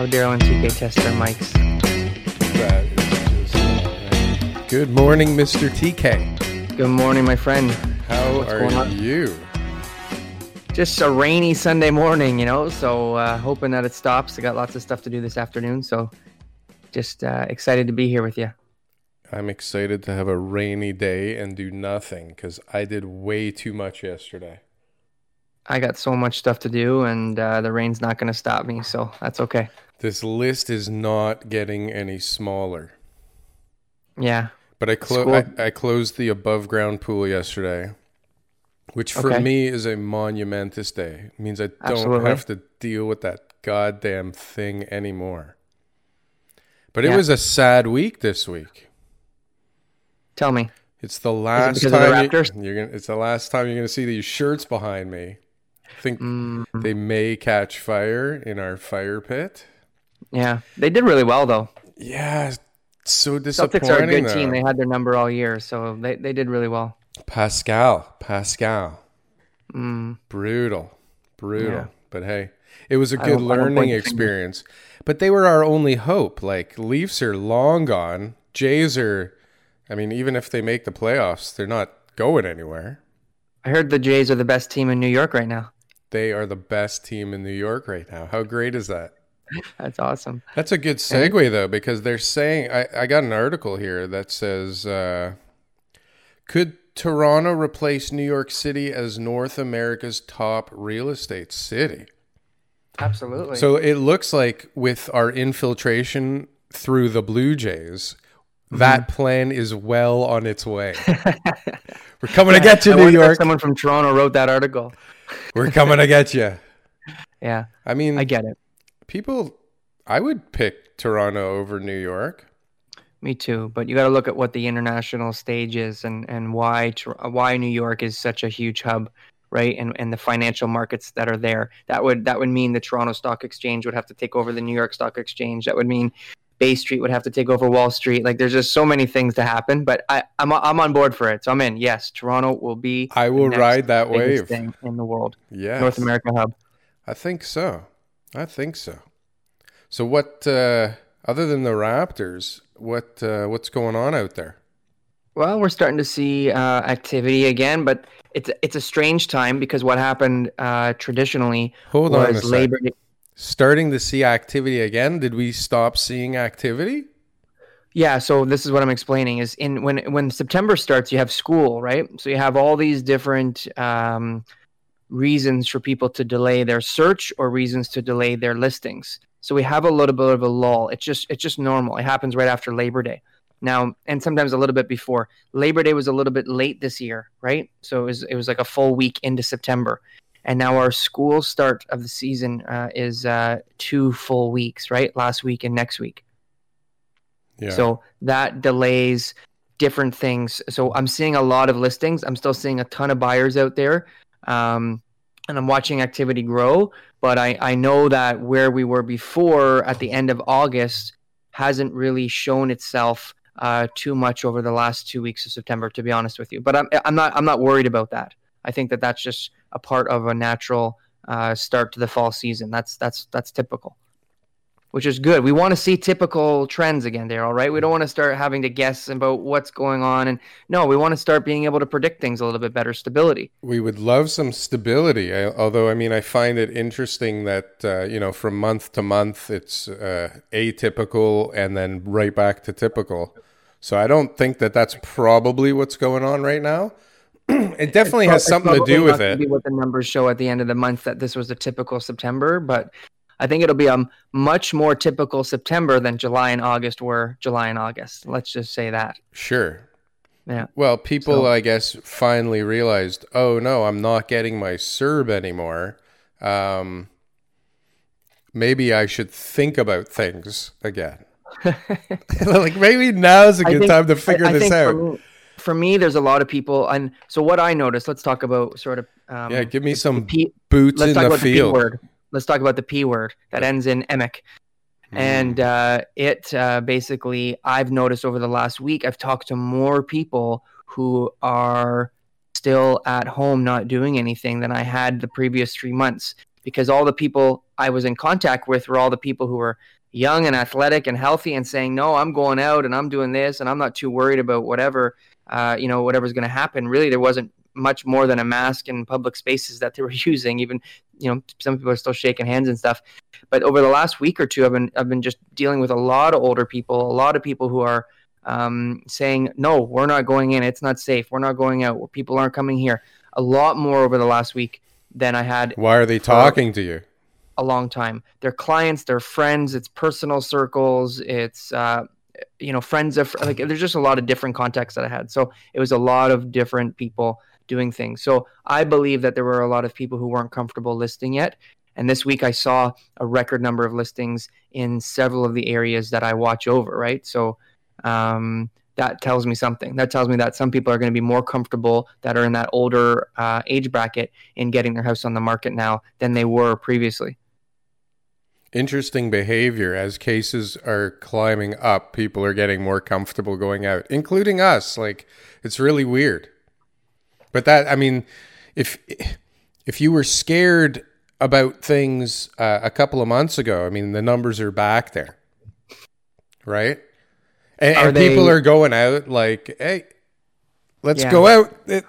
How Daryl and TK test their mics. That is just right. Good morning, Mr. TK. Good morning, my friend. How What's are you? Just a rainy Sunday morning, you know, so uh, hoping that it stops. I got lots of stuff to do this afternoon, so just uh, excited to be here with you. I'm excited to have a rainy day and do nothing because I did way too much yesterday. I got so much stuff to do, and uh, the rain's not going to stop me, so that's okay. This list is not getting any smaller. Yeah, But I, clo- I, I closed the above ground pool yesterday, which for Okay. me is a monumentous day. It means I don't Absolutely. have to deal with that goddamn thing anymore. But it was a sad week this week. tell me. It's the last because of the time you, you're gonna. It's the last time you're gonna see these shirts behind me. I think Mm, they may catch fire in our fire pit. Yeah, they did really well, though. Yeah, so disappointing. Celtics are a good though. team. They had their number all year, so they, they did really well. Pascal, Pascal, Mm, brutal, brutal. Yeah. But hey, it was a good don't- I don't learning point the finger. experience. But they were our only hope. Like Leafs are long gone. Jays are. I mean, even if they make the playoffs, they're not going anywhere. I heard the Jays are the best team in New York right now. They are the best team in New York right now. How great is that? That's awesome. That's a good segue though, because they're saying I, I got an article here that says uh, could Toronto replace New York City as North America's top real estate city? Absolutely. So it looks like with our infiltration through the Blue Jays, that Mm-hmm. plan is well on its way. We're coming to get you, I New York. Someone from Toronto wrote that article. We're coming to get you. Yeah, I mean, I get it. People, I would pick Toronto over New York. Me too. But you got to look at what the international stage is and and why why New York is such a huge hub, right? And and the financial markets that are there. That would that would mean the Toronto Stock Exchange would have to take over the New York Stock Exchange. That would mean Bay Street would have to take over Wall Street. Like there's just so many things to happen. But I I'm I'm on board for it. So I'm in. Yes, Toronto will be. I the will ride that wave. thing in the world. Yeah. North America hub. I think so. I think so. So what uh other than the Raptors, what uh what's going on out there? Well, we're starting to see uh, activity again, but it's it's a strange time because what happened uh, traditionally Hold on a was sec. Labor Day. Starting to see activity again. Did we stop seeing activity? Yeah, so this is what I'm explaining is in when when September starts, you have school, right? So you have all these different um, reasons for people to delay their search or reasons to delay their listings. So we have a little bit of a lull. It's just it's just normal. It happens right after Labor Day. Now, and sometimes a little bit before. Labor Day was a little bit late this year, right? So it was it was like a full week into September. And now our school start of the season uh, is uh, two full weeks, right? Last week and next week. Yeah. So that delays different things. So I'm seeing a lot of listings. I'm still seeing a ton of buyers out there. Um, and I'm watching activity grow. But I, I know that where we were before at the end of August hasn't really shown itself uh, too much over the last two weeks of September, to be honest with you. But I'm, I'm not I'm not worried about that. I think that that's just a part of a natural uh, start to the fall season. That's that's that's typical which is good. We want to see typical trends again, Daryl, right? We don't want to start having to guess about what's going on. And no, we want to start being able to predict things a little bit better, stability. we would love some stability. I, although, I mean, I find it interesting that uh, you know, from month to month, it's uh, atypical and then right back to typical. So I don't think that that's probably what's going on right now. it definitely has something to do with it. What the numbers show at the end of the month that this was a typical September, but I think it'll be a much more typical September than July and August were July and August. Let's just say that. Sure. Yeah. Well, people, So- I guess, finally realized, oh no, I'm not getting my CERB anymore. Um, maybe I should think about things again. like maybe now's a good think- time to figure I this think out. For me, for me, there's a lot of people, and so what I noticed. Let's talk about sort of. Um, yeah, give me some P, boots let's in talk the the field. word. Let's talk about the P word that ends in emic. And Mm. uh, it uh, basically, I've noticed over the last week, I've talked to more people who are still at home not doing anything than I had the previous three months because all the people I was in contact with were all the people who were young and athletic and healthy and saying, No, I'm going out and I'm doing this and I'm not too worried about whatever, uh, you know, whatever's going to happen. Really, there wasn't much more than a mask in public spaces that they were using. Even, you know, some people are still shaking hands and stuff. But over the last week or two, I've been I've been just dealing with a lot of older people, a lot of people who are um, saying, "No, we're not going in. It's not safe. We're not going out. People aren't coming here." A lot more over the last week than I had Why are they talking to you? a long time. They're clients, they're friends, it's personal circles, it's uh, you know friends of like. There's just a lot of different contexts that I had. So it was a lot of different people doing things. So I believe that there were a lot of people who weren't comfortable listing yet. And this week I saw a record number of listings in several of the areas that I watch over, right? So um, that tells me something. That tells me that some people are going to be more comfortable that are in that older uh, age bracket in getting their house on the market now than they were previously. Interesting behavior as cases are climbing up. People are getting more comfortable going out, including us. Like it's really weird. But that, I mean, if if you were scared about things uh, a couple of months ago, I mean, the numbers are back there, right? And, Are and people are going out like, hey, let's Yeah. go out. It,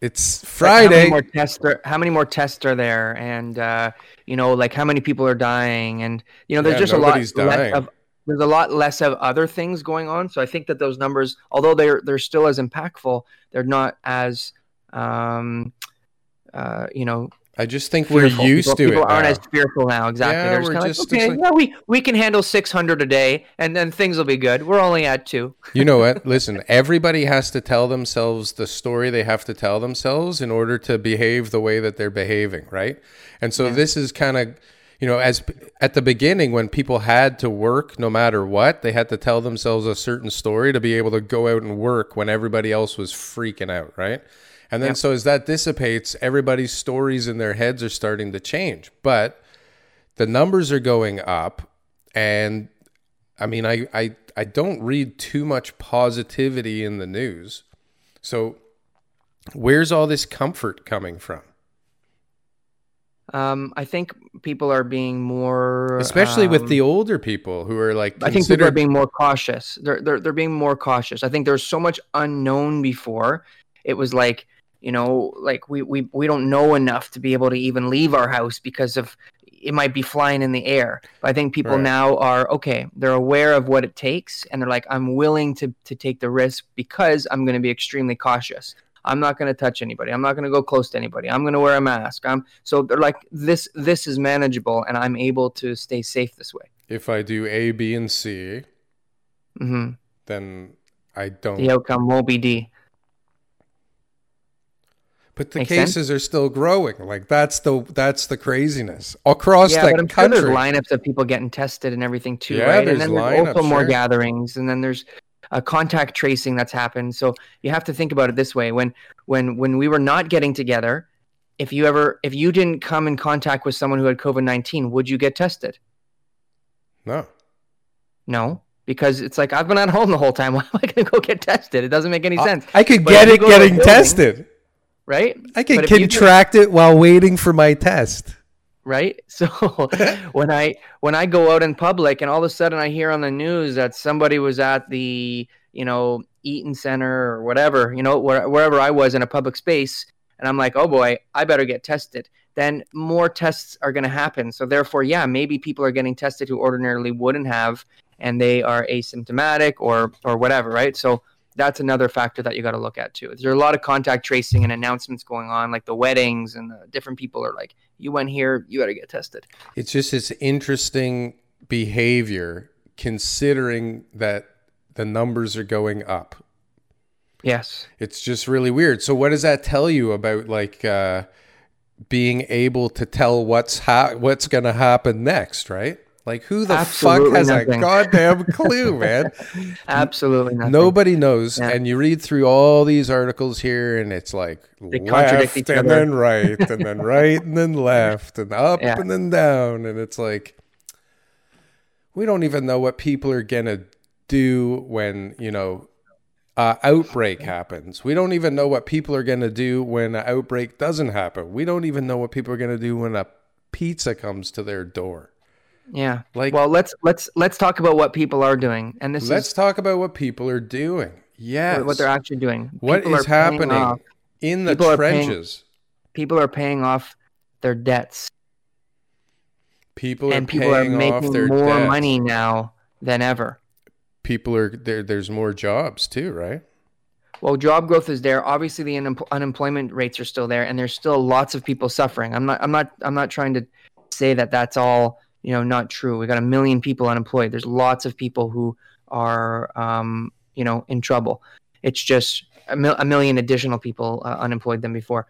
it's Like, how many Friday. more tests are how many more tests are there and uh, you know like how many people are dying and you know there's Yeah, just a lot dying. less of there's a lot less of other things going on so i think that those numbers although they're they're still as impactful they're not as um uh you know I just think we're used people, to people it aren't now. as fearful now exactly Yeah, they're just we're just- like okay like- yeah we we can handle 600 a day and then things will be good we're only at two You know what? Listen, everybody has to tell themselves the story they have to tell themselves in order to behave the way that they're behaving, right? And so this is kind of, you know, as at the beginning when people had to work no matter what, they had to tell themselves a certain story to be able to go out and work when everybody else was freaking out, right? And then so as that dissipates, everybody's stories in their heads are starting to change. But the numbers are going up and I mean, I, I, I don't read too much positivity in the news. So, where's all this comfort coming from? um i think people are being more Especially with um, the older people who are like I think people are being more cautious. They're, they're they're being more cautious. I think there's so much unknown before. It was like you know, like we we we don't know enough to be able to even leave our house because of it might be flying in the air. But I think people Right. now are okay. They're aware of what it takes, and they're like, I'm willing to to take the risk because I'm going to be extremely cautious. I'm not going to touch anybody. I'm not going to go close to anybody. I'm going to wear a mask. I'm so they're like this. This is manageable, and I'm able to stay safe this way. if I do A, B, and C, hmm then I don't. The outcome won't be D. But the Makes sense? cases are still growing. Like that's the that's the craziness across yeah, the but I'm sure country. there's lineups of people getting tested and everything too, Yeah, right? there's and then there's also more sure. gatherings, and then there's uh, contact tracing that's happened. So you have to think about it this way: when when when we were not getting together, if you ever if you didn't come in contact with someone who had COVID nineteen, would you get tested? no, No, because it's like I've been at home the whole time. Why am I going to go get tested? It doesn't make any sense, I could But get it a getting tested. Right? I can could if do- contract it while waiting for my test. right so when i when i go out in public and all of a sudden i hear on the news that somebody was at the you know eaton center or whatever you know where, wherever i was in a public space and i'm like oh boy i better get tested then more tests are going to happen so therefore yeah maybe people are getting tested who ordinarily wouldn't have and they are asymptomatic or or whatever right so that's another factor that you got to look at too. There's a lot of contact tracing and announcements going on, like the weddings and the different people are like, "You went here, you got to get tested." It's just this interesting behavior considering that the numbers are going up. Yes. It's just really weird. So what does that tell you about like uh, being able to tell what's ha- what's going to happen next, right? Like who the Absolutely fuck has nothing. a goddamn clue, man? Absolutely nothing. Nobody knows. Yeah. And you read through all these articles here and it's like They left and other. then right and then right and then left and up Yeah. and then down and it's like we don't even know what people are going to do when, you know, uh, outbreak happens. We don't even know what people are going to do when an outbreak doesn't happen. We don't even know what people are going to do when a pizza comes to their door. Yeah. Like- well, let's let's let's talk about what people are doing, and this Let's is talk about what people are doing. Yes. what they're actually doing. What People is happening off- in the people are paying- trenches? people are paying off their debts, People are and people are making more debts. money now than ever. People are there. There's more jobs too, right? Well, job growth is there. Obviously, the unem- unemployment rates are still there, and there's still lots of people suffering. I'm not. I'm not. I'm not trying to say that that's all. You know, not true. We got a million people unemployed. There's lots of people who are, um, you know, in trouble. It's just a, mil- a million additional people uh, unemployed than before.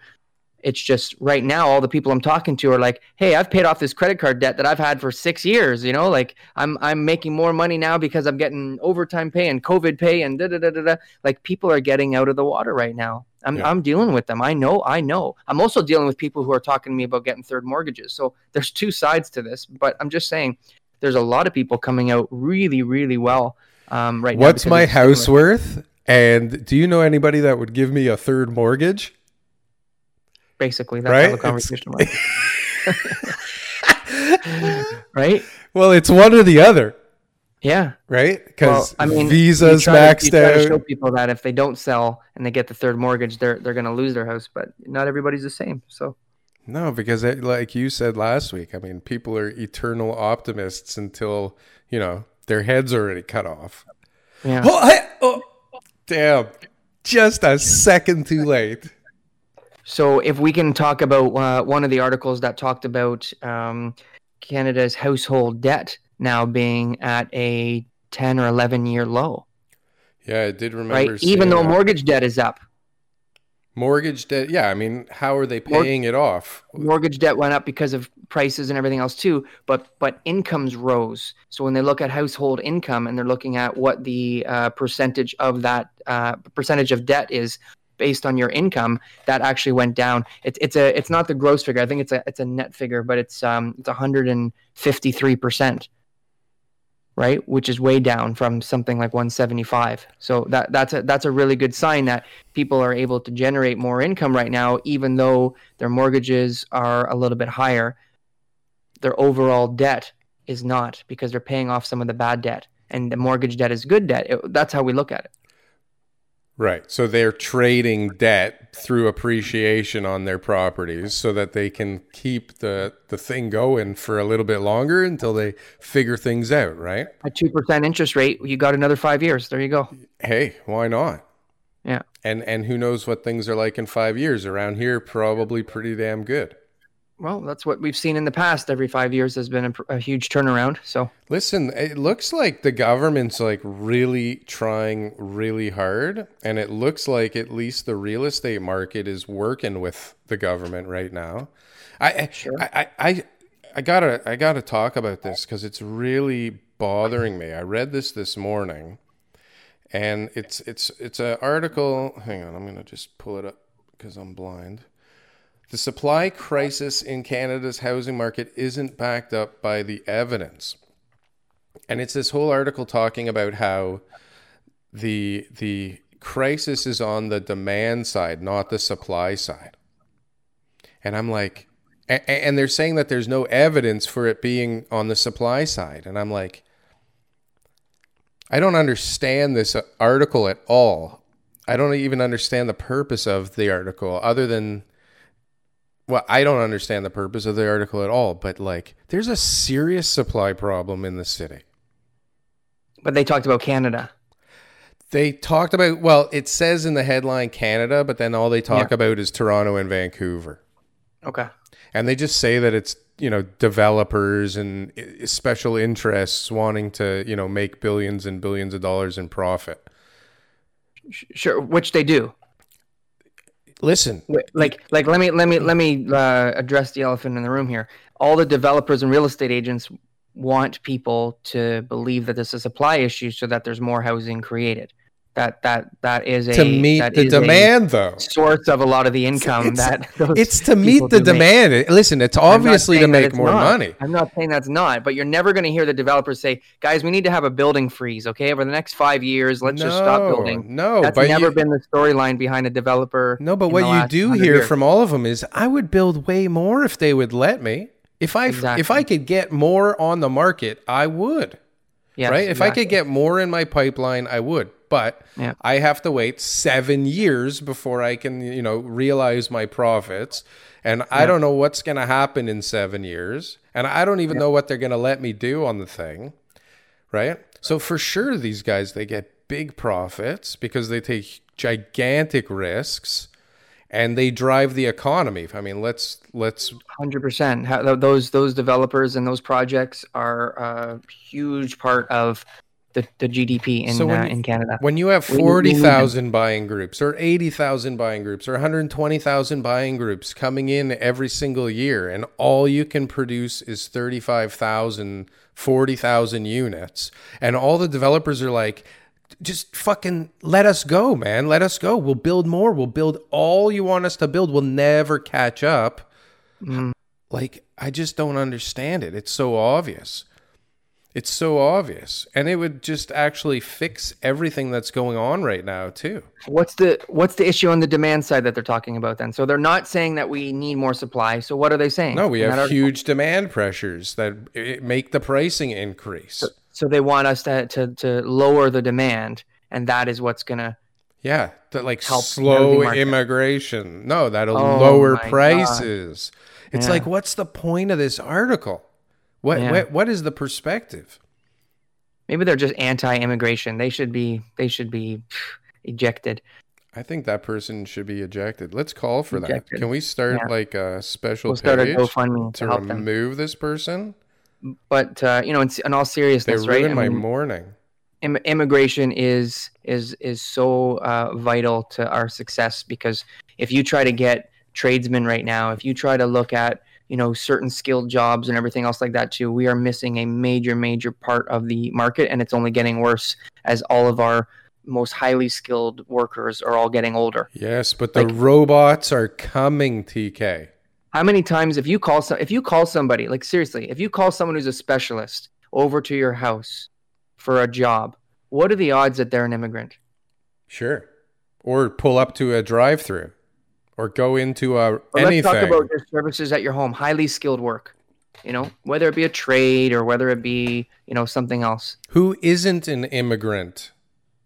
It's just right now, all the people I'm talking to are like, "Hey, I've paid off this credit card debt that I've had for six years. You know, like I'm I'm making more money now because I'm getting overtime pay and COVID pay and da da da da da. Like people are getting out of the water right now. I'm Yeah. I'm dealing with them. I know. I know. I'm also dealing with people who are talking to me about getting third mortgages. So there's two sides to this. But I'm just saying, there's a lot of people coming out really, really well um, right now. What's my house worth? And do you know anybody that would give me a third mortgage? Basically, that's Right? how the conversation right? Well, it's one or the other, Yeah. right? Well, Because I mean, you visas try to- you try to show people that if they don't sell and they get the third mortgage, they're they're going to lose their house. But not everybody's the same. So No, because it, like you said last week, I mean, people are eternal optimists until you know their heads already cut off. yeah. Oh, hey, oh, damn! Just a second too late. So if we can talk about uh, one of the articles that talked about um, Canada's household debt now being at a 10 or 11 year low, Yeah, I did remember. right? Even though that. mortgage debt is up. mortgage debt, yeah, I mean, how are they paying it off? Mortgage debt went up because of prices and everything else too, but but incomes rose. So when they look at household income and they're looking at what the uh, percentage of that uh, percentage of debt is based on your income, that actually went down. It's it's a it's not the gross figure. I think it's a it's a net figure, but it's um it's 153 percent, right? Which is way down from something like 175. So that that's a that's a really good sign that people are able to generate more income right now, even though their mortgages are a little bit higher. Their overall debt is not because they're paying off some of the bad debt, and the mortgage debt is good debt. It- that's how we look at it. Right. So they're trading debt through appreciation on their properties so that they can keep the, the thing going for a little bit longer until they figure things out, right? A two percent interest rate, you got another five years. There you go. Hey, why not? Yeah. And and who knows what things are like in 5 years around here probably pretty damn good. Well, that's what we've seen in the past. Every five years has been a, a huge turnaround. So Listen, it looks like the government's like really trying really hard, and it looks like at least the real estate market is working with the government right now. I Sure. I, I, I, I gotta I gotta talk about this because it's really bothering me. I read this this morning, and it's it's it's an article. Hang on, I'm gonna just pull it up because I'm blind. The supply crisis in Canada's housing market isn't backed up by the evidence. And it's this whole article talking about how the the crisis is on the demand side, not the supply side. And I'm like a- a- and they're saying that there's no evidence for it being on the supply side. And I'm like I don't understand this article at all. I don't even understand the purpose of the article other than well, I don't understand the purpose of the article at all, but like there's a serious supply problem in the city. but they talked about Canada. They talked about well, it says in the headline Canada, but then all they talk Yeah. about is Toronto and Vancouver. Okay. And they just say that it's, you know, developers and eh, special interests wanting to, you know, make billions and billions of dollars in profit. Sure, which they do. Listen, Like, like let me let me let me uh, address the elephant in the room here. All the developers and real estate agents want people to believe that this is a supply issue, so that there's more housing created. That that that is a to meet the demand, though. source of a lot of the income it's, that those it's to meet the do make. demand. Listen, it's obviously to make more not. money. I'm not saying that's not, but you're never going to hear the developers say, "Guys, we need to have a building freeze, okay? Over the next five years, let's just stop building." No, That's never you, been the storyline behind a developer. no, but what you do hear years. from all of them is, I would build way more if they would let me. If I if I could get more on the market, I would. Yes, right? If I could get more in my pipeline, I would. But Yeah. I have to wait seven years before I can, you know, realize my profits. And I don't know what's going to happen in seven years. And I don't even know what they're going to let me do on the thing. Right. So for sure, these guys, they get big profits because they take gigantic risks and they drive the economy. I mean, let's, let's, Hundred percent. Those those developers and those projects are a huge part of the, the GDP in So when uh, in Canada. When you have We- we need them. 40,000 buying groups or 80,000 buying groups or 120,000 buying groups coming in every single year and all you can produce is 35,000, 40,000 units and all the developers are like just fucking let us go, man. Let us go. We'll build more. We'll build all you want us to build. We'll never catch up. Mm. Like I just don't understand it. It's so obvious. It's so obvious. And it would just actually fix everything that's going on right now, too. What's the what's the issue on the demand side that they're talking about then? So they're not saying that we need more supply. So what are they saying? No, we have huge demand pressures that make the pricing increase. So they want us to to to lower the demand, and that is what's gonna. Yeah, that like Help slow immigration. No, that'll Oh lower my God. prices. It's Yeah. like, what's the point of this article? What, Yeah. what what is the perspective? Maybe they're just anti-immigration. They should be they should be ejected. I think that person should be ejected. Let's call for that. Can we start Yeah. like a special We'll start a GoFundMe to to help them. remove this person? But uh, you know, in, in all They seriousness, right? ruined I my mean, morning. im- immigration is is is so uh, vital to our success because if you try to get tradesmen right now, if you try to look at you know certain skilled jobs and everything else like that too, we are missing a major major part of the market, and it's only getting worse as all of our most highly skilled workers are all getting older. Yes, but the Like- robots are coming, TK. How many times if you call some if you call somebody like seriously if you call someone who's a specialist over to your house for a job, what are the odds that they're an immigrant? Sure. Or pull up to a drive-through, or go into a Or anything. let's talk about your services at your home, highly skilled work. You know, whether it be a trade or whether it be you know something else. who isn't an immigrant?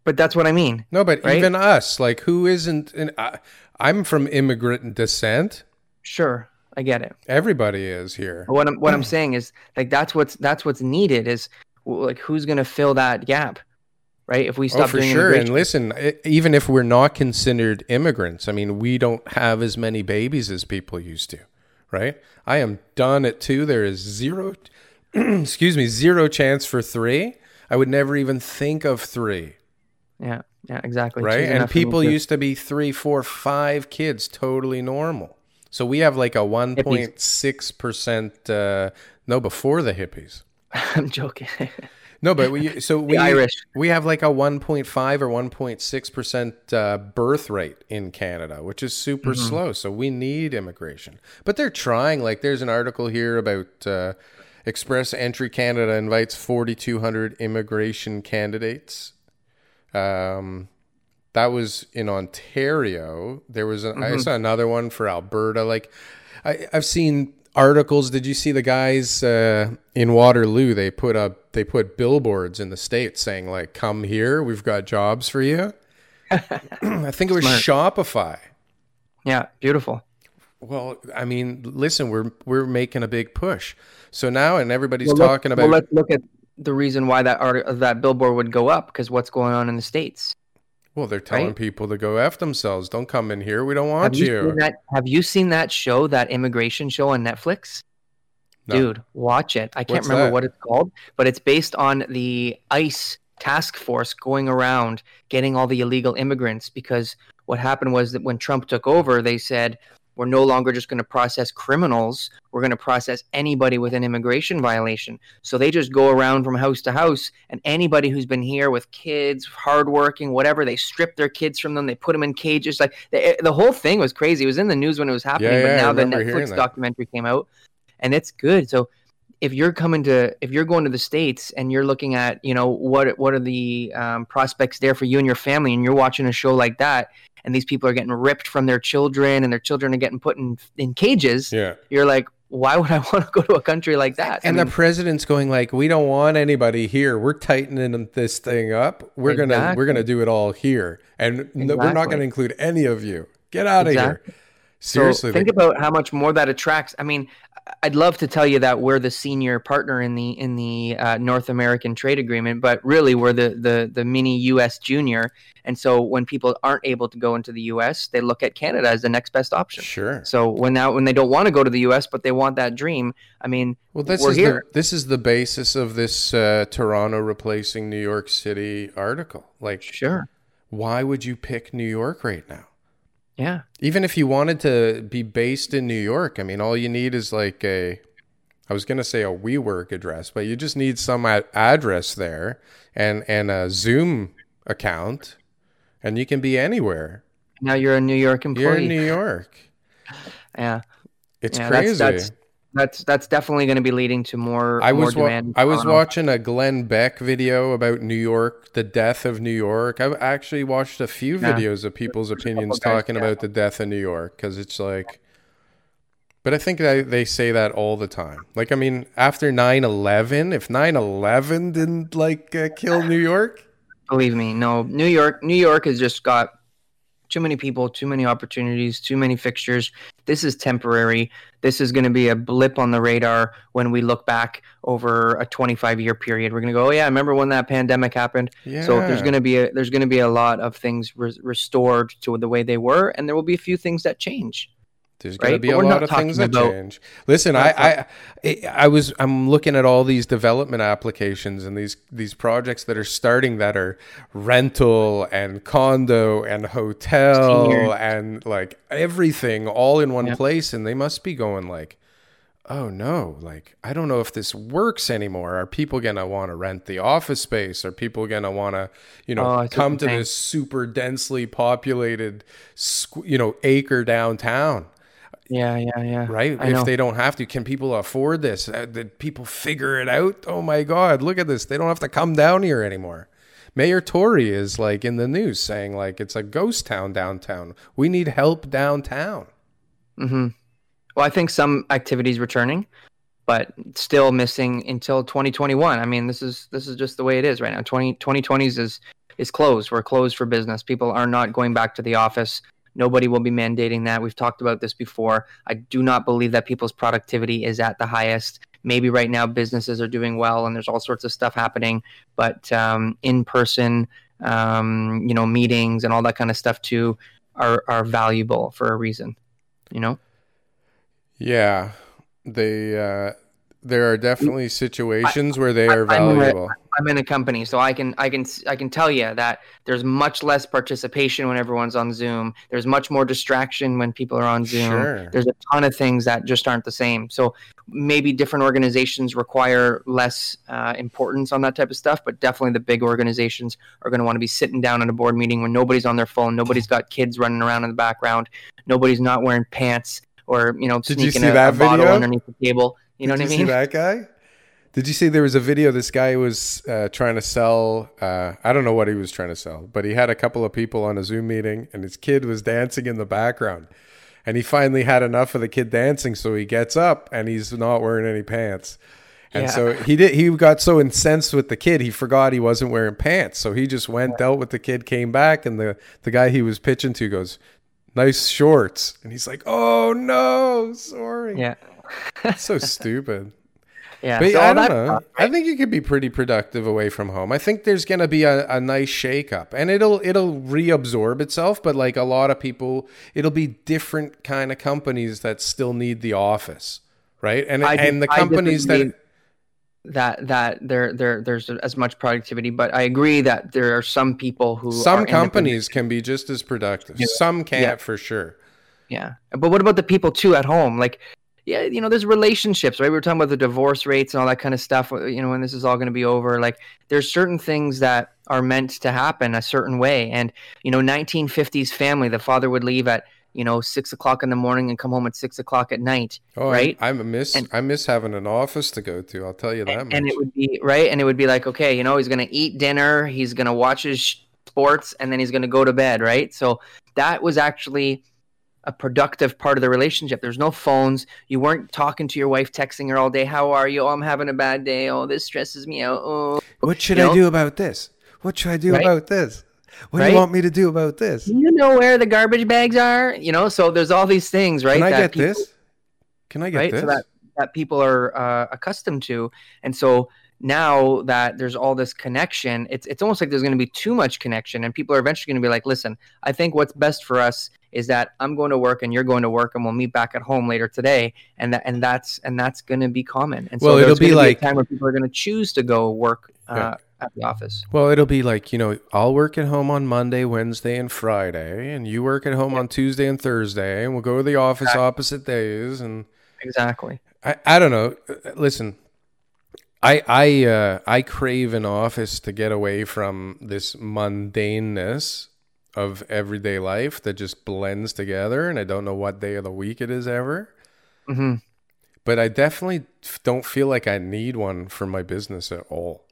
But that's what I mean. No, but Right? even us, like who isn't? An, I, I'm from immigrant descent. Sure, I get it. Everybody is here. But what I'm what I'm saying is like that's what's that's what's needed is like who's gonna fill that gap, right? If we stop oh, for sure. And listen, even if we're not considered immigrants, I mean, we don't have as many babies as people used to, right? I am done at two. There is zero, excuse me, zero chance for three. I would never even think of three, yeah, yeah, exactly. right? And enough for me, people used to be three, four, five kids, totally normal. So we have like a 1.6%, uh, no, before the hippies. I'm joking. No, but we so we Irish. we have like a 1.5 or 1.6 percent uh, birth rate in Canada, which is super Mm-hmm. slow. So we need immigration, but they're trying. Like, there's an article here about uh, Express Entry Canada invites 4,200 immigration candidates. Um, that was in Ontario. There was a, Mm-hmm. I saw another one for Alberta. Like, I, I've seen articles. Did you see the guys uh, in Waterloo? They put up they put billboards in the states saying like, "Come here, we've got jobs for you." I think it was Shopify. yeah, beautiful. Well, I mean, listen, we're we're making a big push. So now, and everybody's Well, talking about Well, let's look at the reason why that art- that billboard would go up because what's going on in the states. Well, they're telling Right? people to go f themselves. Don't come in here. We don't Have want you, you. seen that? Have you seen that show, that immigration show on Netflix? No. Dude, watch it. I can't What's remember that? what it's called, but it's based on the ICE task force going around getting all the illegal immigrants because what happened was that when Trump took over, they said we're no longer just going to process criminals. We're going to process anybody with an immigration violation. So they just go around from house to house, and anybody who's been here with kids, hardworking, whatever, they strip their kids from them. They put them in cages. Like the, eh, the whole thing was crazy. It was in the news when it was happening, Yeah, yeah, but now the Netflix documentary came out, and it's good. So if you're coming to if you're going to the states and you're looking at you know what what are the um, prospects there for you and your family and you're watching a show like that and these people are getting ripped from their children and their children are getting put in in cages Yeah. you're like why would i want to go to a country like that And I the president's going like, "We don't want anybody here. We're tightening this thing up. We're gonna we're gonna do it all here, and no, we're not gonna include any of you. Get out of here." Seriously, so think they- about how much more that attracts i mean i'd love to tell you that we're the senior partner in the in the uh, north american trade agreement but really we're the the the mini us junior and so when people aren't able to go into the us they look at canada as the next best option sure. so when now when they don't want to go to the us but they want that dream i mean Well, this we're is here the this is the basis of this uh, Toronto replacing New York City article. Like, sure why would you pick New York right now? Yeah Even if you wanted to be based in New York, I mean, all you need is like a, I was gonna say a WeWork address, but you just need some ad- address there and and a Zoom account, and you can be anywhere. now you're a new york employee You're in New York. yeah It's Yeah, crazy. that's, that's that's that's definitely going to be leading to more I more was wa- demand in I was watching a Glenn Beck video about New York, the death of New York. I've actually watched a few Yeah. videos of people's opinions guys, talking yeah. about the death of New York because it's like. But I think that they say that all the time. Like, I mean, after 9-11, if 9-11 didn't like uh, kill New York, Believe me, no. New York, New York has just got too many people, too many opportunities, too many fixtures. This is temporary. This is going to be a blip on the radar when we look back over a 25 year period. We're going to go, oh yeah, I remember when that pandemic happened? So there's going to be a there's going to be a lot of things re- restored to the way they were, and there will be a few things that change. There's going to be But a lot of things that about- change. Listen, I, I, I, was, I'm looking at all these development applications and these these projects that are starting that are rental and condo and hotel Senior. and like everything all in one Yeah. place, and they must be going like. Oh no, like I don't know if this works anymore. Are people going to want to rent the office space? Are people going to want to, you know, Oh, come to this super densely populated, you know, acre downtown? Yeah, yeah, yeah. right? I if know. they don't have to, can people afford this? Uh, did people figure it out? Oh my God, look at this. They don't have to come down here anymore. Mayor Tory is like in the news saying like it's a ghost town downtown. We need help downtown. Mm-hmm. Well, I think some activities returning, but still missing until 2021. I mean, this is this is just the way it is right now. 20 2020s is is closed. We're closed for business. People are not going back to the office. Nobody will be mandating that. We've talked about this before. I do not believe that people's productivity is at the highest. Maybe right now businesses are doing well and there's all sorts of stuff happening, but um, in person, um, you know, meetings and all that kind of stuff too are are valuable for a reason. You know. Yeah, they. Uh, there are definitely situations where they are I'm a- valuable. I'm in a company, so I can I can I can tell you that there's much less participation when everyone's on Zoom. There's much more distraction when people are on Zoom. Sure. There's a ton of things that just aren't the same. So maybe different organizations require less uh, importance on that type of stuff, but definitely the big organizations are going to want to be sitting down in a board meeting when nobody's on their phone, nobody's got kids running around in the background, nobody's not wearing pants or you know Did sneaking see a, a bottle underneath the table. You know Did what you I mean? see that guy? Did you see there was a video? This guy was uh, trying to sell. Uh, I don't know what he was trying to sell, but he had a couple of people on a Zoom meeting, and his kid was dancing in the background. And he finally had enough of the kid dancing, so he gets up and he's not wearing any pants. And Yeah. so he did. He got so incensed with the kid, he forgot he wasn't wearing pants. So he just went, dealt with the kid, came back, and the the guy he was pitching to goes, "Nice shorts," and he's like, "Oh no, sorry." Yeah. So stupid. Yeah. But so I don't know. stuff, I think you could be pretty productive away from home. I think there's going to be a, a nice shakeup, and it'll it'll reabsorb itself. But like a lot of people, it'll be different kind of companies that still need the office, right? And I and the companies that that that there there there's as much productivity, but I agree that there are some people who Some companies can be just as productive. Yeah. Some can't Yeah. for sure. Yeah. But what about the people too at home? Like, yeah, you know, there's relationships, right? We were talking about the divorce rates and all that kind of stuff. uh, You know, when this is all going to be over, like, there's certain things that are meant to happen a certain way. And, you know, 1950s family, the father would leave at, you know, six o'clock in the morning and come home at six o'clock at night, Oh, right? I, I miss And- I miss having an office to go to. I'll tell you that much. and it would be right and it would be like okay you know he's going to eat dinner he's going to watch his sports and then he's going to go to bed right so that was actually a productive part of the relationship there's no phones you weren't talking to your wife texting her all day how are you oh i'm having a bad day oh this stresses me out oh What should You I know? do about this? What should I do Right? about this? What do you want me to do about this? do you know where the garbage bags are you know so there's all these things right Can I get people- this? Can I get right this? so that that people are uh, accustomed to and so now that there's all this connection it's it's almost like there's going to be too much connection and people are eventually going to be like listen i think what's best for us is that i'm going to work and you're going to work and we'll meet back at home later today and that and that's and that's going to be common and so Well, it'll be like- a time where people are going to choose to go work uh, Yeah. at the office Well, it'll be like, you know, I'll work at home on Monday, Wednesday, and Friday, and you work at home on Tuesday and Thursday, and we'll go to the office Exactly. opposite days. And exactly I, I don't know. Listen, I I uh, I crave an office to get away from this mundaneness of everyday life that just blends together, and I don't know what day of the week it is ever. hmm But I definitely don't feel like I need one for my business at all.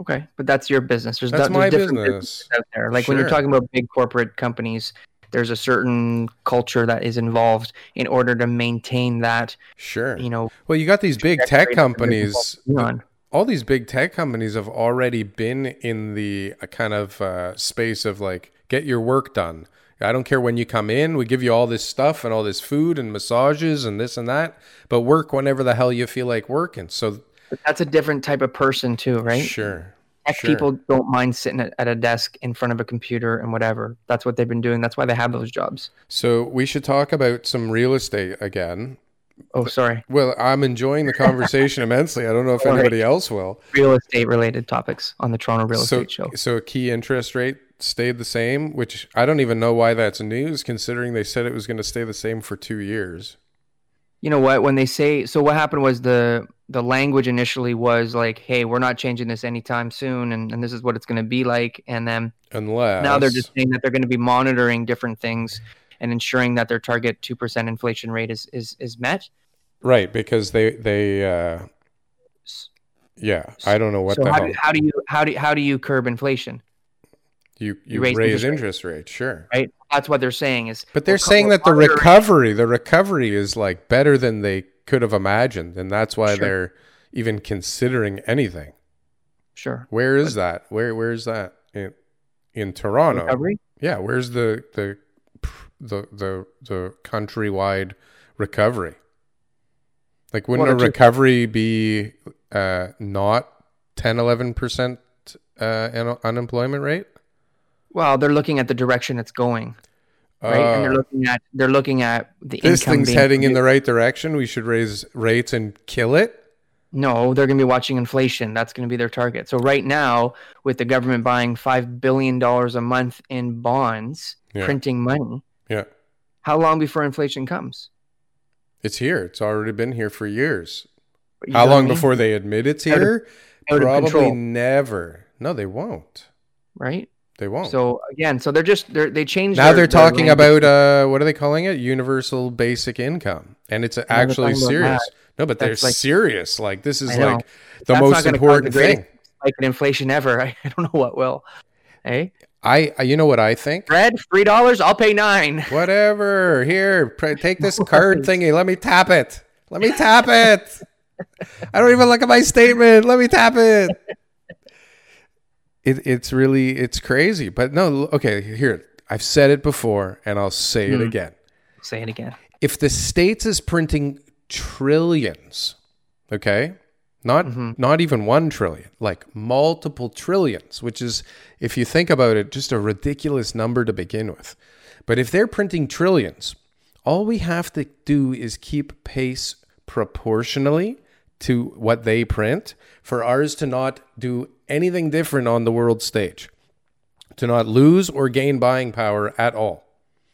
okay but that's your business there's, That's do- there's different business. out there. Like when you're talking about big corporate companies, there's a certain culture that is involved in order to maintain that, Sure. you know, Well, you got these big tech trajectory that the business companies. All these big tech companies have already been in the uh, kind of uh, space of like get your work done i don't care when you come in we give you all this stuff and all this food and massages and this and that but work whenever the hell you feel like working so But that's a different type of person too, right? sure Tech sure. people don't mind sitting at, at a desk in front of a computer and whatever. That's what they've been doing. That's why they have those jobs. so we should talk about some real estate again Oh, sorry. well i'm enjoying the conversation immensely i don't know if anybody else will Real estate related topics on the Toronto Real so, Estate Show. so a key interest rate stayed the same, which I don't even know why that's news, considering they said it was going to stay the same for two years. you know what when they say so what happened was the the language initially was like hey we're not changing this anytime soon and, and this is what it's going to be like and then Unless now they're just saying that they're going to be monitoring different things and ensuring that their target 2% inflation rate is is, is met right because they they uh, yeah I don't know what so the how hell do, how do you how do, how do you curb inflation you you raise raise, interest rates, sure. right that's what they're saying is But they're saying that the recovery, the recovery is like better than they could have imagined, and that's why Sure. they're even considering anything. sure Where is that? Where where is that in in Toronto? recovery Yeah, where's the the the the the countrywide recovery? Like, wouldn't a recovery be uh, not 10, 11 percent uh, un- unemployment rate? well they're looking at the direction it's going right and they're Uh, looking at they're looking at the this thing's heading in the right direction. We should raise rates and kill it. No, they're going to be watching inflation. That's going to be their target. So right now, with the government buying five billion dollars a month in bonds, Yeah. printing money, Yeah, how long before inflation comes? it's here. It's already been here for years. You How long I mean? before they admit it's Out of- here? out Probably never. No, they won't. Right. They won't. So again, so they're just they're, they changed. now their- they're talking about uh, what are they calling it? Universal basic income, and it's actually serious. No, but they're like- serious. Like this is like the That's most important the thing. Like an inflation ever. I, I don't know what will. Hey, I, I- you know what I think? bread three dollars. I'll pay nine. Whatever. Here, pr- take this card thingy. Let me tap it. Let me tap it. I don't even look at my statement. Let me tap it. It, it's really it's crazy, but no. Okay, here I've said it before, and I'll say it Hmm. again. Say it again. if the states is printing trillions, okay, not Mm-hmm. not even one trillion, like multiple trillions, which is, if you think about it, just a ridiculous number to begin with. But if they're printing trillions, all we have to do is keep pace proportionally to what they print, for ours to not do anything different on the world stage, to not lose or gain buying power at all.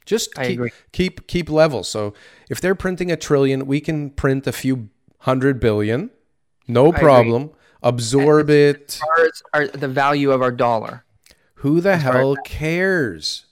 Just keep, keep keep level. So if they're printing a trillion, we can print a few hundred billion, no problem. Absorb it. Ours are the value of our dollar. Who the as hell cares?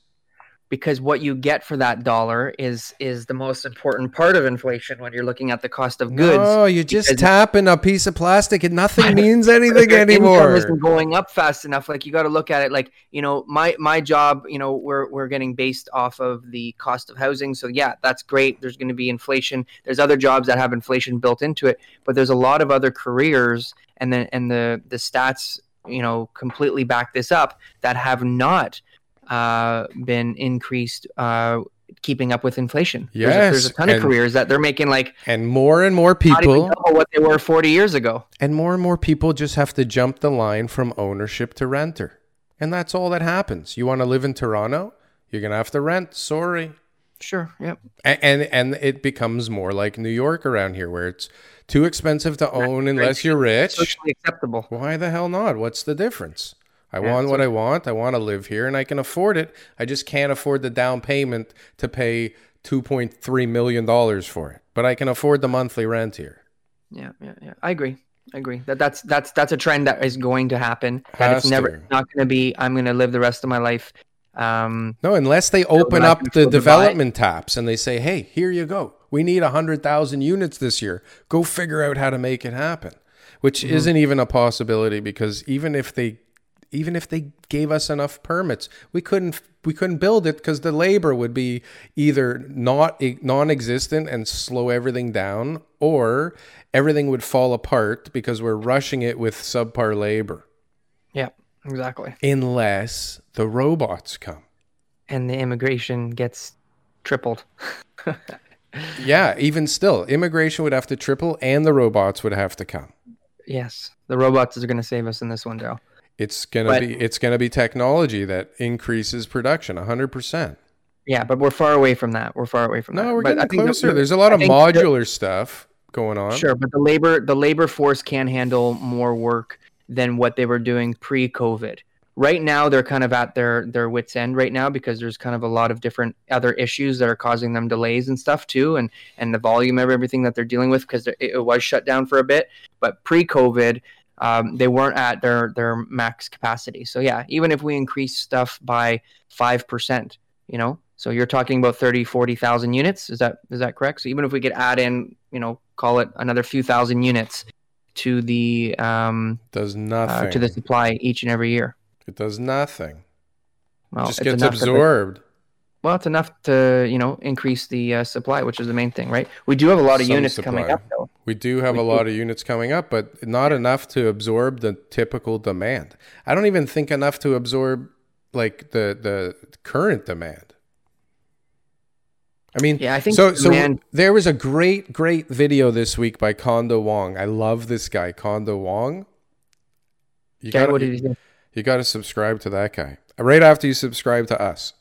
Because what you get for that dollar is is the most important part of inflation when you're looking at the cost of goods. No, you're just tapping a piece of plastic and nothing means anything Your income anymore. isn't going up fast enough. Like you got to look at it like you know my my job. You know we're we're getting based off of the cost of housing. So yeah, that's great. There's going to be inflation. There's other jobs that have inflation built into it, but there's a lot of other careers, and then and the the stats you know completely back this up that have not uh, been increased. Uh, keeping up with inflation there's, a, there's a Yes, ton of careers that they're making like And more and more people what they were 40 years ago and more and more people just have to jump the line from ownership to renter. And that's all that happens. You want to live in Toronto? You're going to have to rent. Sorry. sure yep A- And and it becomes more like New York around here where it's too expensive to own unless you're rich. socially acceptable Why the hell not? What's the difference? I want what I want. I want to live here and I can afford it. I just can't afford the down payment to pay 2.3 million dollars for it. But I can afford the monthly rent here. Yeah, yeah, yeah. I agree. I agree. That that's that's that's a trend that is going to happen. That it's never to. not going to be. I'm going to live the rest of my life. Um, No, unless they open up the development taps and they say, "Hey, here you go. We need 100,000 units this year. Go figure out how to make it happen." Which Mm-hmm. isn't even a possibility because even if they even if they gave us enough permits, we couldn't we couldn't build it because the labor would be either not non-existent and slow everything down, or everything would fall apart because we're rushing it with subpar labor. yeah, exactly. Unless the robots come. And the immigration gets tripled. Yeah, even still, immigration would have to triple, and the robots would have to come. yes, the robots are going to save us in this one, Daryl. It's gonna But- be it's gonna be technology that increases production hundred percent. Yeah, but we're far away from that. We're far away from that. No, we're But I getting think the- closer. There's a lot I of think the- modular stuff going on. Sure, but the labor the labor force can handle more work than what they were doing pre-COVID. Right now, they're kind of at their their wits end right now because there's kind of a lot of different other issues that are causing them delays and stuff too, and and the volume of everything that they're dealing with because it, it was shut down for a bit. But pre-COVID, um, they weren't at their their max capacity. So yeah, even if we increase stuff by five percent, you know, so you're talking about 30, 40,000 units. Is that is that correct? So even if we could add in, you know, call it another few thousand units to the um, Does uh, nothing. to the supply each and every year. it does nothing. Well, Just gets absorbed. Well, it's enough to you know increase the uh, supply, which is the main thing, right? We do have a lot of Some units coming up, though. We do have We a do. lot of units coming up, but not enough to absorb the typical demand. I don't even think enough to absorb like the the current demand. I mean, Yeah, I think so. So there was a great, great video this week by Kondo Wong. I love this guy, Kondo Wong. You Okay, did he say? you got to subscribe to that guy right after you subscribe to us.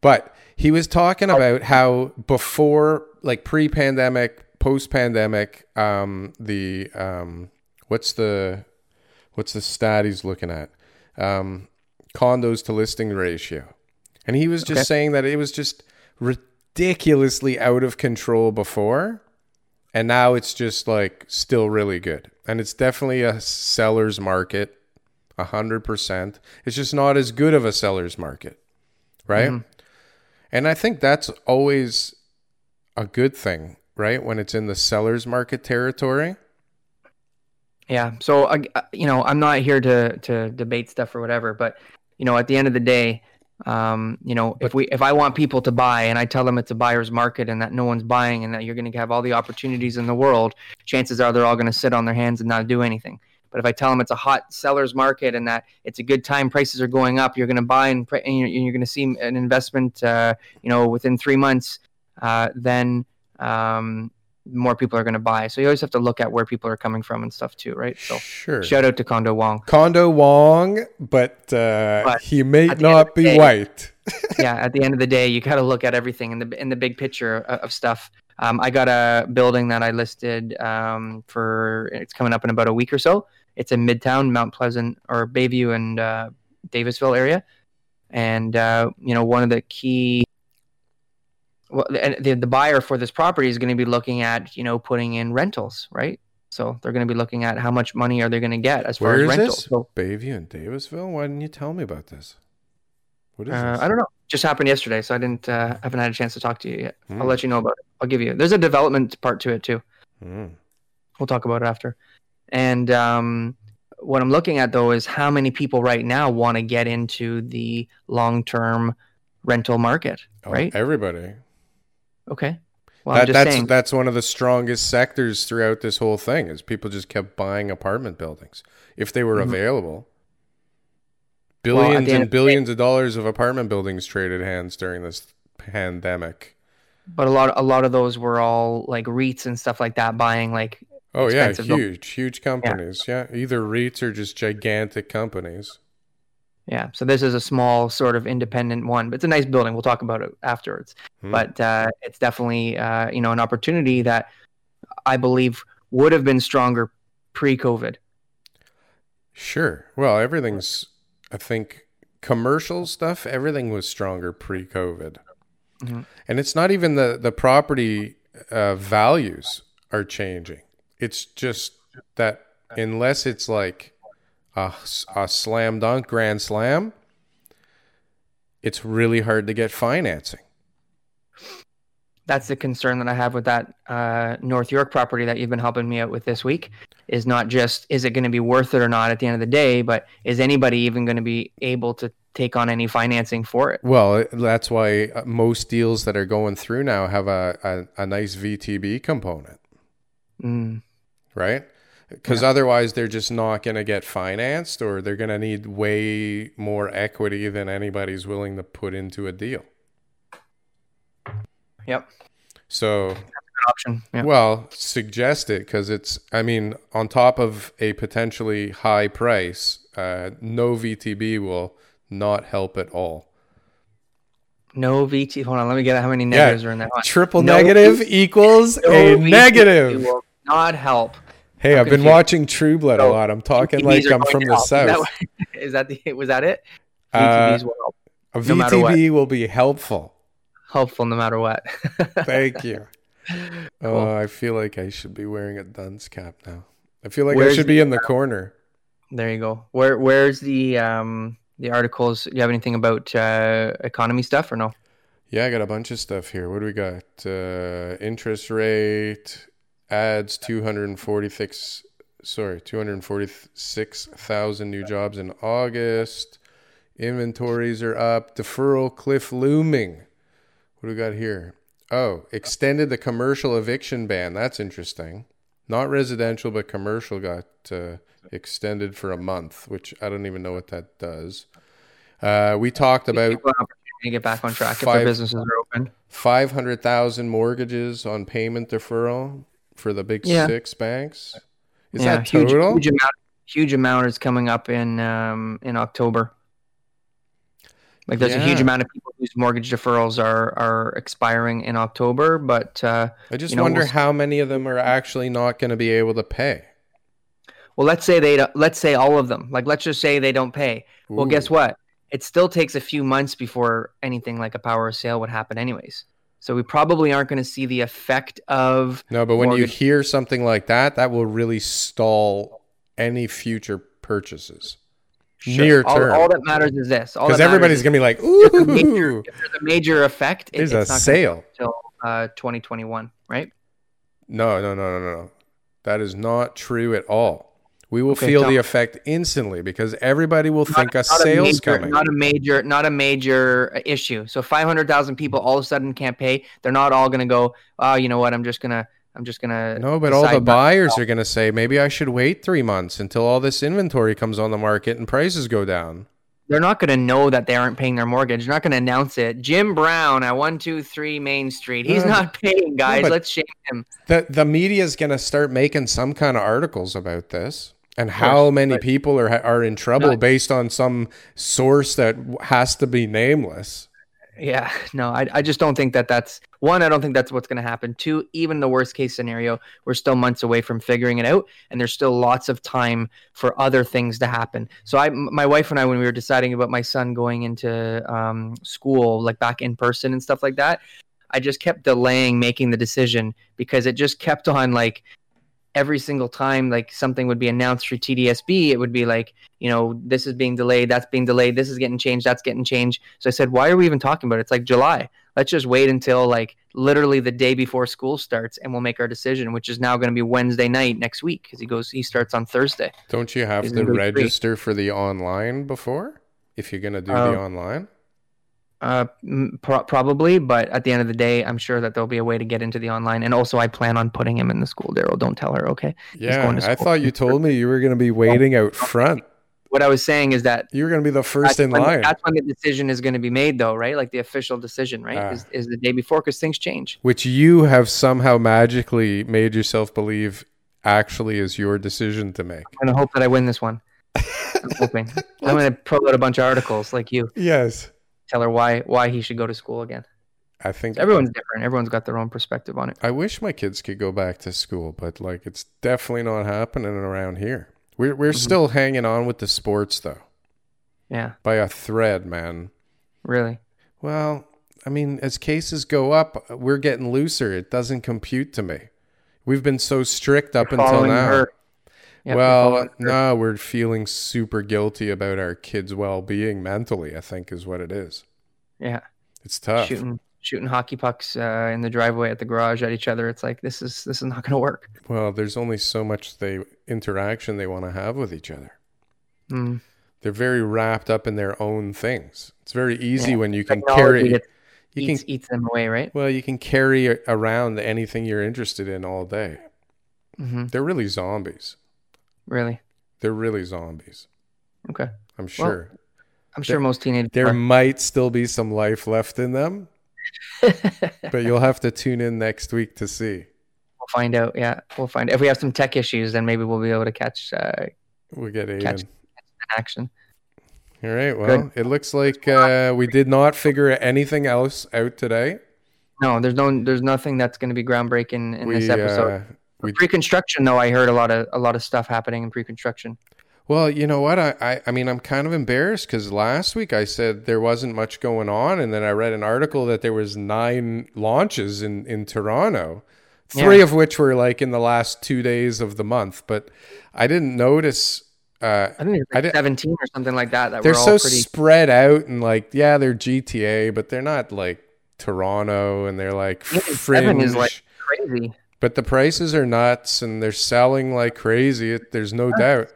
But he was talking about how before, like pre-pandemic, post-pandemic, um, the um, what's the what's the stat he's looking at? Um, condos to listing ratio, and he was just Okay. saying that it was just ridiculously out of control before, and now it's just like still really good, and it's definitely a seller's market a hundred percent. It's just not as good of a seller's market, right? And I think that's always a good thing, right? When it's in the seller's market territory. Yeah. So, uh, you know, I'm not here to to debate stuff or whatever, but you know, at the end of the day, um, you know, if we if I want people to buy and I tell them it's a buyer's market and that no one's buying and that you're going to have all the opportunities in the world, chances are they're all going to sit on their hands and not do anything. But if I tell them it's a hot seller's market and that it's a good time, prices are going up, you're going to buy and, pre- and you're, you're going to see an investment, uh, you know, within three months, uh, then um, more people are going to buy. So you always have to look at where people are coming from and stuff too, right? So Sure. shout out to Kondo Wong. Kondo Wong, but, uh, But he may at the end not be day- white. yeah, at the end of the day, you got to look at everything in the in the big picture of, of stuff. Um, I got a building that I listed um, for it's coming up in about a week or so. It's in Midtown, Mount Pleasant, or Bayview and uh, Davisville area, and uh, you know one of the key. Well, the, the the buyer for this property is going to be looking at you know putting in rentals, right? So they're going to be looking at how much money are they going to get as far as is rentals. this? So, Bayview and Davisville. Why didn't you tell me about this? What is uh, this? I don't know. Just happened yesterday, so I didn't uh, haven't had a chance to talk to you yet. Hmm. I'll let you know about it. I'll give you. There's a development part to it too. Mm. We'll talk about it after. And um, what I'm looking at though is how many people right now want to get into the long-term rental market, Oh, right? Everybody. Okay. Well, I'm that, that's saying. that's one of the strongest sectors throughout this whole thing is people just kept buying apartment buildings if they were Mhm. available. Well, at Billions and of day- billions of dollars of apartment buildings traded hands during this pandemic. but a lot, a lot of those were all like REITs and stuff like that, buying like Oh yeah, huge, huge companies. Yeah. either REITs or just gigantic companies. Yeah, so this is a small sort of independent one, but it's a nice building. We'll talk about it afterwards. Hmm. But uh, it's definitely uh, you know an opportunity that I believe would have been stronger pre-COVID. Sure. Well, everything's. I think commercial stuff. Everything was stronger pre-COVID, Mhm. and it's not even the the property uh, values are changing. It's just that unless it's like a, a slam dunk grand slam, it's really hard to get financing. That's the concern that I have with that uh, North York property that you've been helping me out with this week. Is not just is it going to be worth it or not at the end of the day, but is anybody even going to be able to take on any financing for it? Well, that's why uh, most deals that are going through now have a, a, a nice VTB component. Mm, right? Because otherwise, they're just not going to get financed, or they're going to need way more equity than anybody's willing to put into a deal. yep, So, good option. Yeah. well, suggest it because it's, I mean, on top of a potentially high price, uh, no VTB will not help at all. No VT. Hold on, let me get how many negatives are in. Hold. Triple No negative equals No a VTB negative. will not help. Hey, I've been watching True Blood a lot. I'm talking like I'm from the help. Is that south. Is that the? Was that it? Uh, VTBs will help. A no. VTB will be helpful. Helpful no matter what. Thank you. Cool. Oh, I feel like I should be wearing a dunce cap now. I feel like I should be in the corner. There you go. Where Where's the um the articles? Do you have anything about uh, economy stuff or no? Yeah, I got a bunch of stuff here. What do we got? Uh, interest rate adds 246 sorry, 246,000 new jobs in August. Inventories are up. Deferral cliff looming. What do we got here? Oh, extended the commercial eviction ban. That's interesting. Not residential, but commercial got uh, extended for a month, which I don't even know what that does. Uh, we talked about People have an opportunity to get back on track if their businesses are open. 500,000 mortgages on payment deferral for the big Yeah. six banks. Is yeah, that huge, total? huge amount. Huge amount is coming up in um in October. Like there's a huge amount of people whose mortgage deferrals are are expiring in October, but uh, I just you know, wonder we'll- how many of them are actually not going to be able to pay. well, let's say they don't- let's say all of them. Like let's just say they don't pay. Well, guess what? It still takes a few months before anything like a power of sale would happen, anyways. So we probably aren't going to see the effect of No, but when you hear something like that, that will really stall any future purchases. Near all, term. all that matters is this. Because everybody's going to be like, if there's a major, ooh, if there's a major effect, it, there's it's a not sale. until uh, 2021, right? No, no, no, no, no. That is not true at all. We will Okay, feel the me. effect instantly because everybody will think a Not sale's major, coming. Not a major, not a major uh, issue. So 500,000 people all of a sudden can't pay. They're not all going to go. Oh, you know what? I'm just gonna. I'm just gonna. No, but all the decide not- buyers are going to say maybe I should wait three months until all this inventory comes on the market and prices go down. They're not going to know that they aren't paying their mortgage. They're not going to announce it. Jim Brown at one two three Main Street. He's No, not paying, guys. but- Let's shame him. The the media is going to start making some kind of articles about this and how many but- people are are in trouble Not- based on some source that has to be nameless. Yeah, no, I, I just don't think that that's one, I don't think that's what's going to happen. Two, even the worst case scenario, we're still months away from figuring it out, and there's still lots of time for other things to happen. So I, my wife and I, when we were deciding about my son going into um, school, like back in person and stuff like that, I just kept delaying making the decision because it just kept on like every single time like something would be announced through TDSB, it would be like, you know, this is being delayed, that's being delayed, this is getting changed, that's getting changed. So I said, why are we even talking about it? It's like July. Let's just wait until like literally the day before school starts and we'll make our decision, which is now going to be Wednesday night next week because he goes, he starts on Thursday. Don't you have He's to in grade three. register for the online before? If you're gonna do Oh. the um, online? Uh, pro- probably, but at the end of the day, I'm sure that there'll be a way to get into the online. And also, I plan on putting him in the school. Daryl, don't tell her, okay? Yeah, going to I thought you told me you were gonna be waiting out front. What I was saying is that you're gonna be the first in when, line. that's when the decision is going to be made, though, right? Like the official decision, right? Ah. Is, is the day before because things change. which you have somehow magically made yourself believe actually is your decision to make. I'm going to hope that I win this one. I'm hoping. I'm going to pull out a bunch of articles like you, Yes. Tell her why why he should go to school again. I think Everyone's different. Everyone's got their own perspective on it. I wish my kids could go back to school, but like it's definitely not happening around here. We're we're Mm-hmm. still hanging on with the sports though Yeah, by a thread, man. really. Well, I mean, as cases go up, we're getting looser. It doesn't compute to me. We've been so strict up until now. her. Yep, well, no, we're feeling super guilty about our kids' well-being mentally. I think is what it is. Yeah. It's tough. shooting shooting hockey pucks uh, in the driveway at the garage at each other. It's like this is this is not going to work. Well, there's only so much they interaction they want to have with each other. Mm. They're very wrapped up in their own things. It's very easy Yeah. when you can Technology carry gets- you eats, can eats them away, right? well, you can carry around anything you're interested in all day. hmm They're really zombies. Really? They're really zombies. Okay. I'm sure. I'm sure most teenagers. there are. might still be some life left in them, but you'll have to tune in next week to see. we'll find out. Yeah, we'll find. If we have some tech issues, then maybe we'll be able to catch uh, We'll get Aiden. Catch- action. All right. Well, it looks like uh, we did not figure anything else out today. No, there's no, there's nothing that's going to be groundbreaking in this episode. uh, we pre-construction, though, I heard a lot of a lot of stuff happening in pre-construction. Well, you know what? I, I, I mean, I'm kind of embarrassed because last week I said there wasn't much going on, and then I read an article that there was nine launches in in Toronto, three Yeah. of which were like in the last two days of the month. But I didn't notice. Uh, I think I like did- 17 or something like that. That they're were all so pretty. spread out and like, yeah, they're GTA, but they're not like Toronto, and they're like fringe. seven is like crazy. But the prices are nuts, and they're selling like crazy. It, there's no doubt.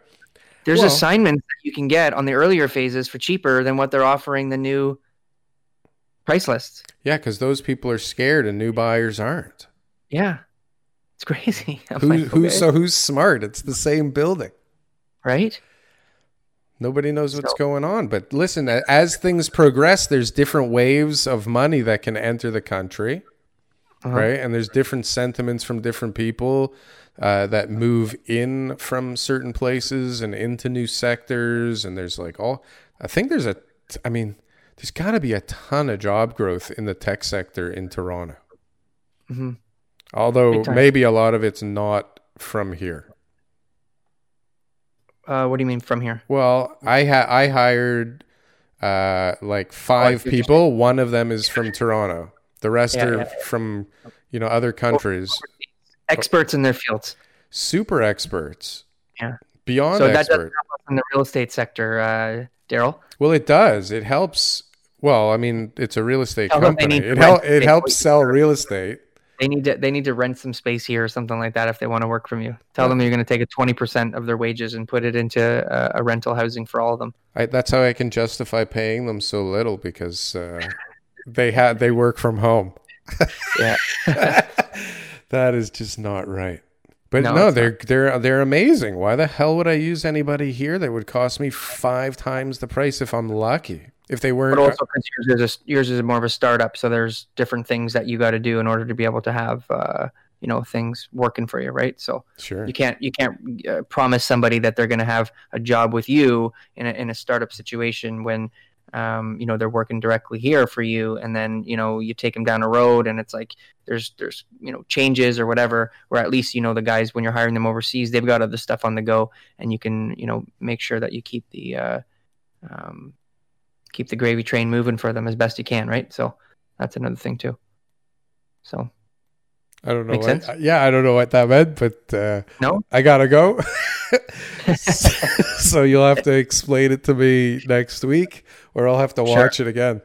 There's Well- assignments that you can get on the earlier phases for cheaper than what they're offering the new price lists. Yeah, because those people are scared, and new buyers aren't. Yeah, it's crazy. Who, like, who's okay. so who's smart? It's the same building. right? Nobody knows what's So- going on. But listen, as things progress, there's different waves of money that can enter the country, Uh-huh. right? And there's different sentiments from different people uh, that move in from certain places and into new sectors. And there's like all, I think there's a, I mean, there's got to be a ton of job growth in the tech sector in Toronto. Mhm. Although maybe a lot of it's not from here. Uh, what do you mean from here? Well, I ha- I hired uh, like five see what you're people. One of them is from Toronto. The rest Yeah, are yeah. from you know other countries. Experts in their fields. Super experts. Yeah. Beyond so that doesn't expert. help us in the real estate sector, uh, Daryl. Well, it does. It helps. Well, I mean, it's a real estate Tell company. It, hel- it helps sell real estate. They need to they need to rent some space here or something like that if they want to work from you. Tell them you're going to take a twenty percent of their wages and put it into a, a rental housing for all of them. I, that's how I can justify paying them so little because uh, they had they work from home. Yeah. that is just not right. But No, no, they're they're they're amazing. Why the hell would I use anybody here that would cost me five times the price if I'm lucky? If they weren't, But also, because yours is a, yours is more of a startup, so there's different things that you got to do in order to be able to have uh, you know things working for you, right? So sure. you can't you can't uh, promise somebody that they're going to have a job with you in a, in a startup situation when um, you know they're working directly here for you and then you know you take them down a road and it's like there's there's you know changes or whatever where at least you know the guys when you're hiring them overseas they've got other stuff on the go and you can you know make sure that you keep the uh, um, keep the gravy train moving for them as best you can right? So that's another thing too. So I don't know. Make What, sense? yeah, I don't know what that meant, but uh, no I gotta go. so you'll have to explain it to me next week, or I'll have to Sure. watch it again.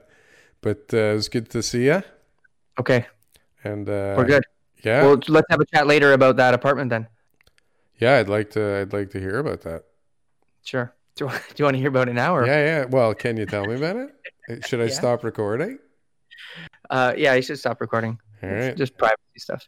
But uh, it was good to see you, okay and uh, we're good Yeah, well let's have a chat later about that apartment then yeah. I'd like to. I'd like to hear about that. sure do you, do you want to hear about it now or Yeah, yeah. Well, can you tell me about it? Uh, Should I Yeah. stop recording? uh yeah you should stop recording All It's right. just privacy stuff